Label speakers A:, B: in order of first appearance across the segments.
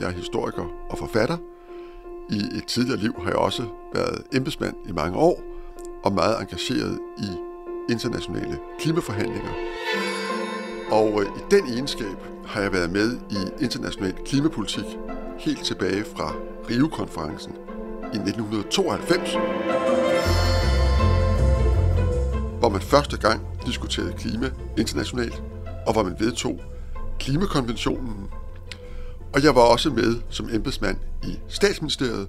A: Jeg er historiker og forfatter. I et tidligere liv har jeg også været embedsmand i mange år og meget engageret i internationale klimaforhandlinger. Og øh, i den egenskab har jeg været med i international klimapolitik helt tilbage fra Rio-konferencen i 1992, hvor man første gang diskuterede klima internationalt, og hvor man vedtog klimakonventionen. Og jeg var også med som embedsmand i statsministeriet,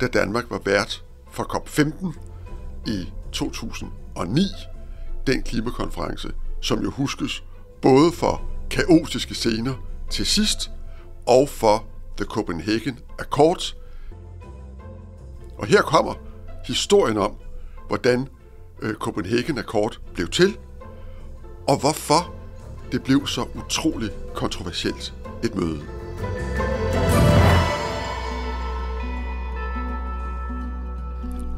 A: da Danmark var vært for COP15 i 2009, den klimakonference, som jo huskes både for kaotiske scener til sidst og for The Copenhagen Accords. Og her kommer historien om, hvordan øh, Copenhagen Accord blev til, og hvorfor det blev så utroligt kontroversielt et møde.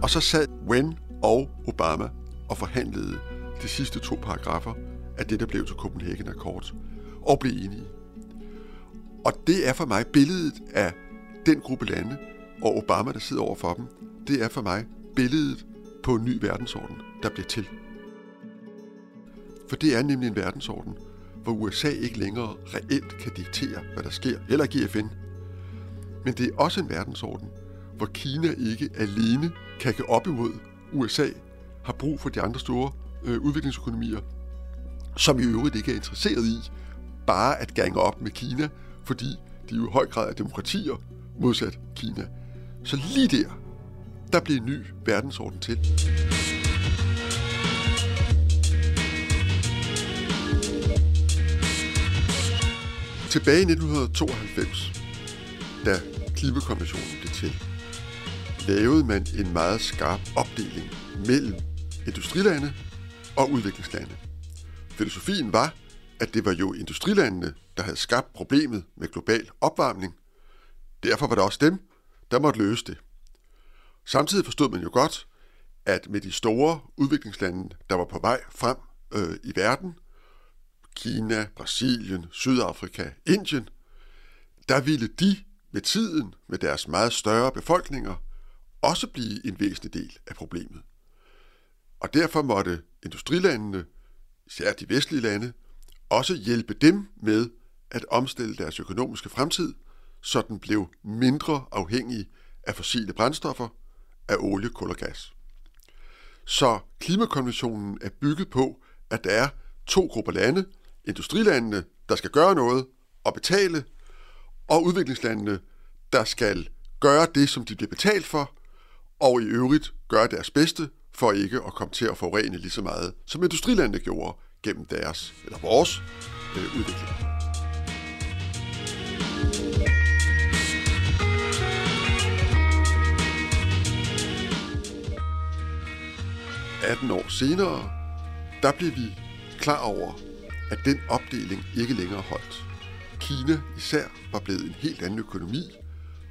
A: Og så sad Wen og Obama og forhandlede de sidste to paragrafer af det, der blev til Copenhagen Accords, og blev enige. Og det er for mig billedet af den gruppe lande, og Obama, der sidder over for dem, det er for mig billedet på en ny verdensorden, der bliver til. For det er nemlig en verdensorden, hvor USA ikke længere reelt kan diktere, hvad der sker, eller give FN. Men det er også en verdensorden, hvor Kina ikke alene kan gå op imod USA, har brug for de andre store øh, udviklingsøkonomier, som i øvrigt ikke er interesseret i bare at gange op med Kina, fordi de jo i høj grad er demokratier modsat Kina. Så lige der, der bliver en ny verdensorden til. Tilbage i 1992, da klimakonventionen blev til, lavede man en meget skarp opdeling mellem industrilande og udviklingslande. Filosofien var, at det var jo industrilandene, der havde skabt problemet med global opvarmning. Derfor var det også dem, der måtte løse det. Samtidig forstod man jo godt, at med de store udviklingslande, der var på vej frem øh, i verden, Kina, Brasilien, Sydafrika, Indien, der ville de med tiden, med deres meget større befolkninger, også blive en væsentlig del af problemet. Og derfor måtte industrilandene, især de vestlige lande, også hjælpe dem med at omstille deres økonomiske fremtid, så den blev mindre afhængig af fossile brændstoffer, af olie, kul og gas. Så klimakonventionen er bygget på, at der er to grupper lande, industrilandene, der skal gøre noget og betale, og udviklingslandene, der skal gøre det, som de bliver betalt for, og i øvrigt gøre deres bedste for ikke at komme til at forurene lige så meget, som industrilandene gjorde gennem deres, eller vores, øh, udvikling. år senere, der blev vi klar over, at den opdeling ikke længere holdt. Kina især var blevet en helt anden økonomi,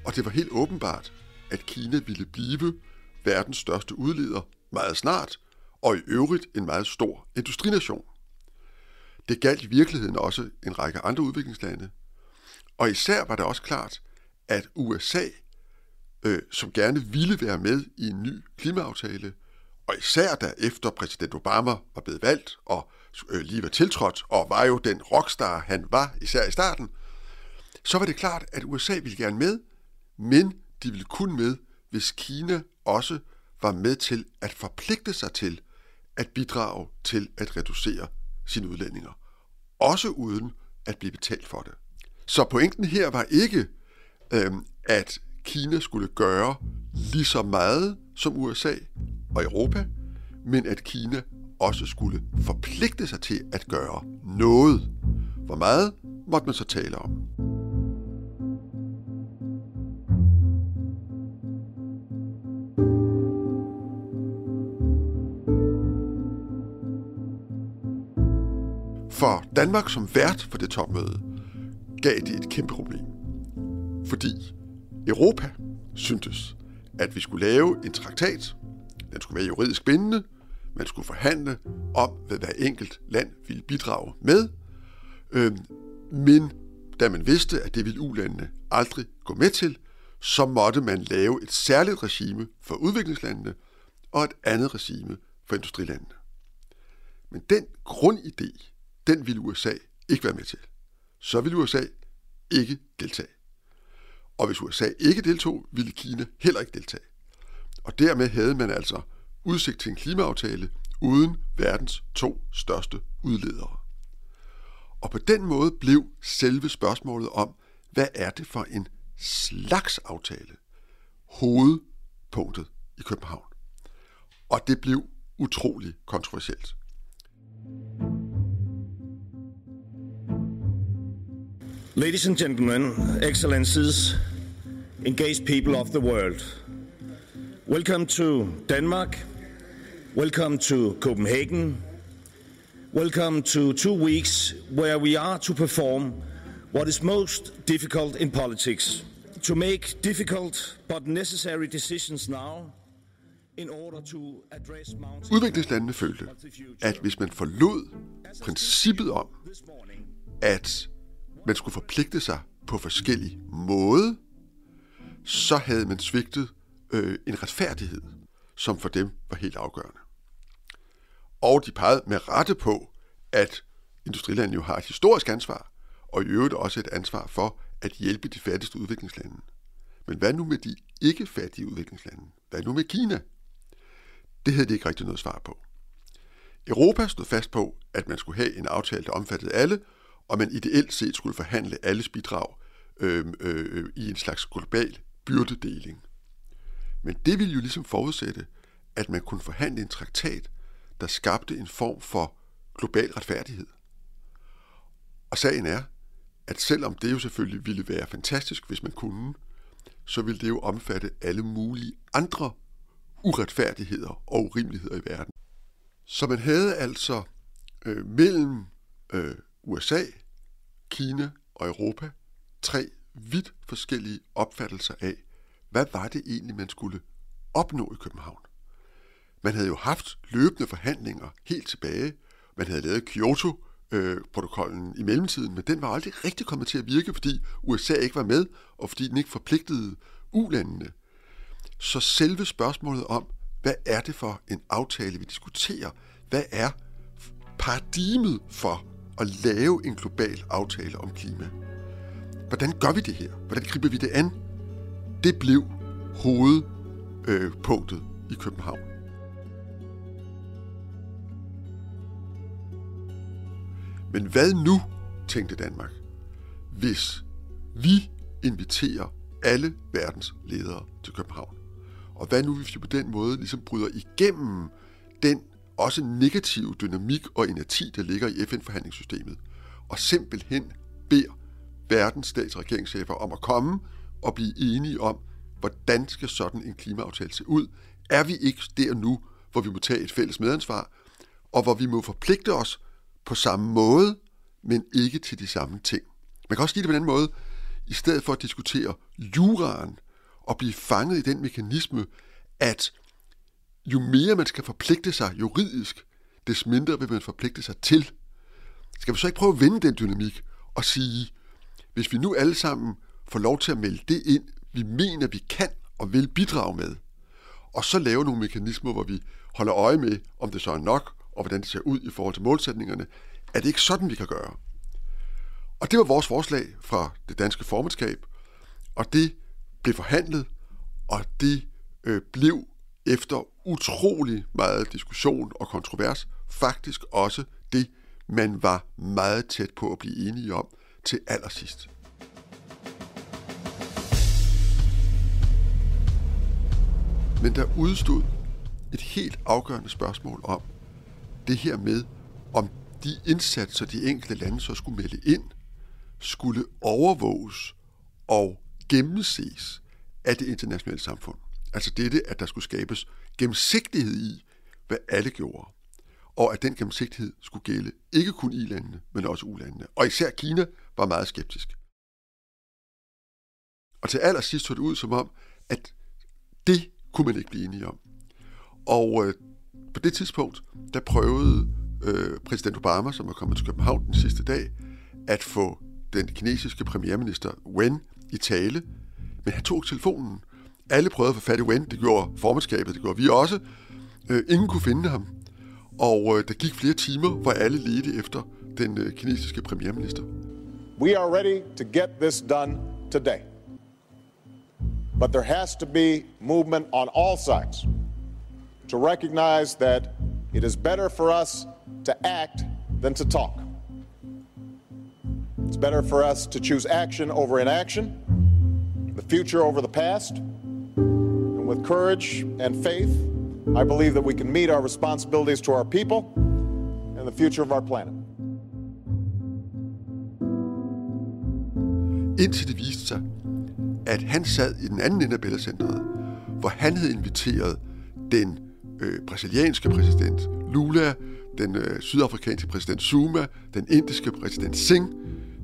A: og det var helt åbenbart, at Kina ville blive verdens største udleder meget snart, og i øvrigt en meget stor industrination. Det galt i virkeligheden også en række andre udviklingslande. Og især var det også klart, at USA, øh, som gerne ville være med i en ny klimaaftale, og især da efter præsident Obama var blevet valgt og øh, lige var tiltrådt, og var jo den rockstar, han var, især i starten, så var det klart, at USA ville gerne med, men de ville kun med, hvis Kina også var med til at forpligte sig til at bidrage til at reducere sine udlændinger. Også uden at blive betalt for det. Så pointen her var ikke, øh, at Kina skulle gøre lige så meget som USA og Europa, men at Kina også skulle forpligte sig til at gøre noget. Hvor meget måtte man så tale om? For Danmark som vært for det topmøde gav det et kæmpe problem. Fordi Europa syntes, at vi skulle lave en traktat, den skulle være juridisk bindende, man skulle forhandle om, hvad hver enkelt land ville bidrage med. Øhm, men da man vidste, at det ville ulandene aldrig gå med til, så måtte man lave et særligt regime for udviklingslandene og et andet regime for industrilandene. Men den grundidé, den ville USA ikke være med til. Så ville USA ikke deltage. Og hvis USA ikke deltog, ville Kina heller ikke deltage. Og dermed havde man altså udsigt til en klimaaftale uden verdens to største udledere. Og på den måde blev selve spørgsmålet om, hvad er det for en slags aftale, hovedpunktet i København. Og det blev utrolig kontroversielt.
B: Ladies and gentlemen, excellencies, engaged people of the world, welcome to Denmark, welcome to Copenhagen, welcome to two weeks where we are to perform what is most difficult in politics. To make difficult but necessary decisions now in order to address mounting
A: Udviklingslandene følte, at hvis man forlod princippet om, at man skulle forpligte sig på forskellige måder, så havde man svigtet øh, en retfærdighed, som for dem var helt afgørende. Og de pegede med rette på, at industrilandene jo har et historisk ansvar, og i øvrigt også et ansvar for at hjælpe de fattigste udviklingslande. Men hvad nu med de ikke fattige udviklingslande? Hvad nu med Kina? Det havde de ikke rigtig noget svar på. Europa stod fast på, at man skulle have en aftale, der omfattede alle, og man ideelt set skulle forhandle alles bidrag øh, øh, i en slags global byrdedeling. Men det ville jo ligesom forudsætte, at man kunne forhandle en traktat, der skabte en form for global retfærdighed. Og sagen er, at selvom det jo selvfølgelig ville være fantastisk, hvis man kunne, så ville det jo omfatte alle mulige andre uretfærdigheder og urimeligheder i verden. Så man havde altså øh, mellem øh, USA, Kina og Europa tre vidt forskellige opfattelser af, hvad var det egentlig, man skulle opnå i København. Man havde jo haft løbende forhandlinger helt tilbage. Man havde lavet Kyoto-protokollen øh, i mellemtiden, men den var aldrig rigtig kommet til at virke, fordi USA ikke var med, og fordi den ikke forpligtede ulandene. Så selve spørgsmålet om, hvad er det for en aftale, vi diskuterer? Hvad er paradigmet for at lave en global aftale om klima? Hvordan gør vi det her? Hvordan griber vi det an? Det blev hovedpunktet øh, i København. Men hvad nu, tænkte Danmark, hvis vi inviterer alle verdens ledere til København? Og hvad nu, hvis vi på den måde ligesom bryder igennem den også negative dynamik og energi, der ligger i FN-forhandlingssystemet, og simpelthen beder verdens stats- og regeringschefer om at komme og blive enige om, hvordan skal sådan en klimaaftale se ud? Er vi ikke der nu, hvor vi må tage et fælles medansvar, og hvor vi må forpligte os på samme måde, men ikke til de samme ting? Man kan også sige det på den anden måde. I stedet for at diskutere juraen og blive fanget i den mekanisme, at jo mere man skal forpligte sig juridisk, des mindre vil man forpligte sig til. Skal vi så ikke prøve at vende den dynamik og sige, hvis vi nu alle sammen får lov til at melde det ind, vi mener, vi kan og vil bidrage med, og så lave nogle mekanismer, hvor vi holder øje med, om det så er nok, og hvordan det ser ud i forhold til målsætningerne, er det ikke sådan, vi kan gøre. Og det var vores forslag fra det danske formandskab, og det blev forhandlet, og det øh, blev efter utrolig meget diskussion og kontrovers faktisk også det, man var meget tæt på at blive enige om til allersidst. Men der udstod et helt afgørende spørgsmål om det her med, om de indsatser, de enkelte lande så skulle melde ind, skulle overvåges og gennemses af det internationale samfund. Altså dette, at der skulle skabes gennemsigtighed i, hvad alle gjorde. og at den gennemsigtighed skulle gælde ikke kun i-landene, men også ulandene. Og især Kina var meget skeptisk. Og til allersidst så det ud som om, at det kunne man ikke blive enige om. Og øh, på det tidspunkt, der prøvede øh, præsident Obama, som var kommet til København den sidste dag, at få den kinesiske premierminister Wen i tale, men han tog telefonen. Alle prøvede at få fat i Wen, det gjorde formandskabet, det gjorde vi også. Øh, ingen kunne finde ham. Og øh, der gik flere timer, hvor alle ledte efter den øh, kinesiske premierminister.
C: We are ready to get this done today. But there has to be movement on all sides to recognize that it is better for us to act than to talk. It's better for us to choose action over inaction, the future over the past. And with courage and faith, I believe that we can meet our responsibilities to our people and the future of our planet.
A: Indtil det viste sig, at han sad i den anden ende af Bellacenteret, hvor han havde inviteret den øh, brasilianske præsident Lula, den øh, sydafrikanske præsident Zuma, den indiske præsident Singh,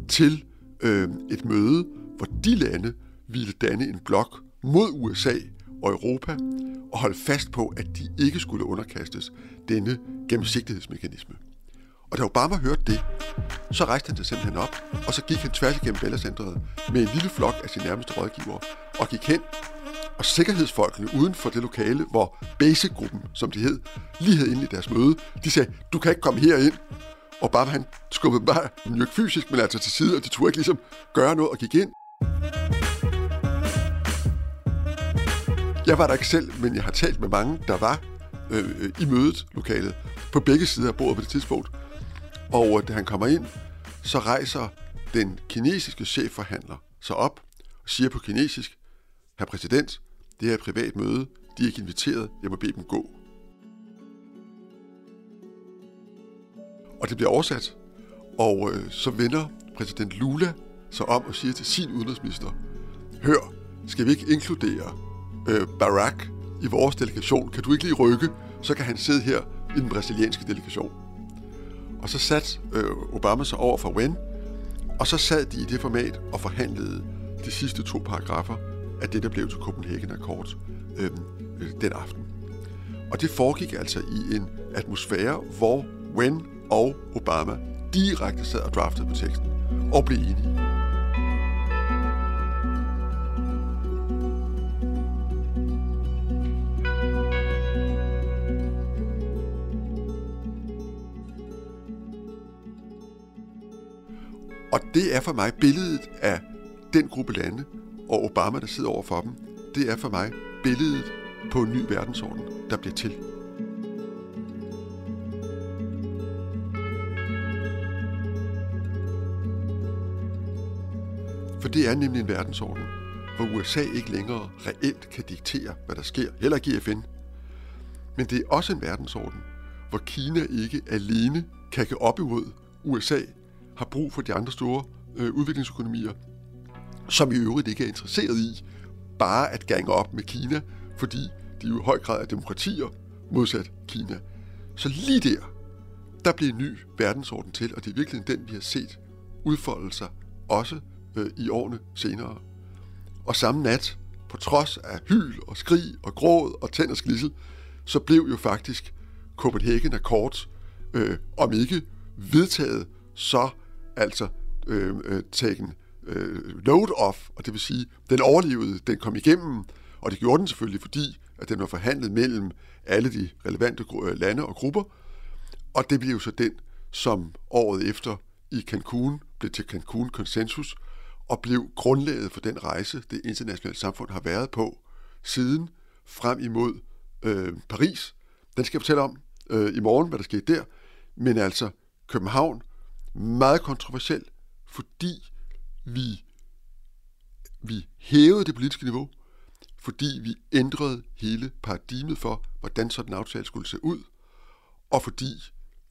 A: til øh, et møde, hvor de lande ville danne en blok mod USA og Europa og holde fast på, at de ikke skulle underkastes denne gennemsigtighedsmekanisme. Og da Obama hørte det, så rejste han sig simpelthen op, og så gik han tværs igennem Bellacenteret med en lille flok af sine nærmeste rådgivere, og gik hen, og sikkerhedsfolkene uden for det lokale, hvor basegruppen, som de hed, lige havde inde i deres møde, de sagde, du kan ikke komme herind. Og bare han skubbede bare jo ikke fysisk, men altså til side, og de turde ikke ligesom gøre noget og gik ind. Jeg var der ikke selv, men jeg har talt med mange, der var øh, øh i mødet lokalet på begge sider af bordet på det tidspunkt. Og øh, da han kommer ind, så rejser den kinesiske chefforhandler sig op og siger på kinesisk, Herr præsident, det er et privat møde, de er ikke inviteret, jeg må bede dem gå. Og det bliver oversat, og øh, så vender præsident Lula sig om og siger til sin udenrigsminister, hør, skal vi ikke inkludere øh, Barack i vores delegation? Kan du ikke lige rykke? Så kan han sidde her i den brasilianske delegation. Og så satte øh, Obama sig over for Wen, og så sad de i det format og forhandlede de sidste to paragrafer af det, der blev til Copenhagen Accord øh, øh, den aften. Og det foregik altså i en atmosfære, hvor Wen og Obama direkte sad og draftede på teksten og blev enige. Og det er for mig billedet af den gruppe lande og Obama, der sidder over for dem. Det er for mig billedet på en ny verdensorden, der bliver til. For det er nemlig en verdensorden, hvor USA ikke længere reelt kan diktere, hvad der sker, heller ikke i FN. Men det er også en verdensorden, hvor Kina ikke alene kan gå op imod USA, har brug for de andre store øh, udviklingsøkonomier, som i øvrigt ikke er interesseret i bare at gange op med Kina, fordi de jo i høj grad er demokratier modsat Kina. Så lige der, der bliver en ny verdensorden til, og det er virkelig den, vi har set udfolde sig også øh, i årene senere. Og samme nat, på trods af hyl og skrig og gråd og tænd og sklidsel, så blev jo faktisk Copenhagen Accord, øh, om ikke vedtaget, så altså øh, øh, tagen øh, load off, og det vil sige, den overlevede, den kom igennem, og det gjorde den selvfølgelig, fordi at den var forhandlet mellem alle de relevante øh, lande og grupper, og det blev jo så den, som året efter i Cancun blev til Cancun Konsensus, og blev grundlaget for den rejse, det internationale samfund har været på siden frem imod øh, Paris. Den skal jeg fortælle om øh, i morgen, hvad der skete der. Men altså, København, meget kontroversiel, fordi vi, vi hævede det politiske niveau, fordi vi ændrede hele paradigmet for, hvordan sådan en aftale skulle se ud, og fordi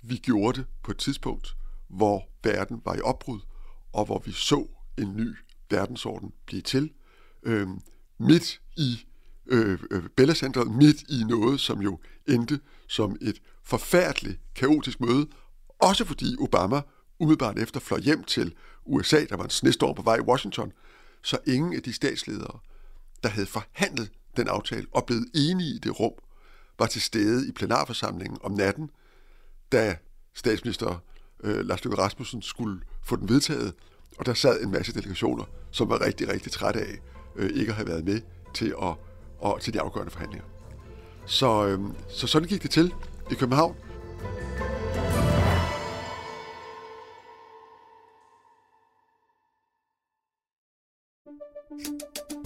A: vi gjorde det på et tidspunkt, hvor verden var i opbrud, og hvor vi så en ny verdensorden blive til, øh, midt i øh, øh Bella Center, midt i noget, som jo endte som et forfærdeligt kaotisk møde, også fordi Obama umiddelbart efter fløj hjem til USA, der var en snestorm på vej i Washington, så ingen af de statsledere, der havde forhandlet den aftale og blevet enige i det rum, var til stede i plenarforsamlingen om natten, da statsminister øh, Lars Løkke Rasmussen skulle få den vedtaget, og der sad en masse delegationer, som var rigtig, rigtig trætte af øh, ikke at have været med til, at, og, til de afgørende forhandlinger. Så, øh, så sådan gik det til i København.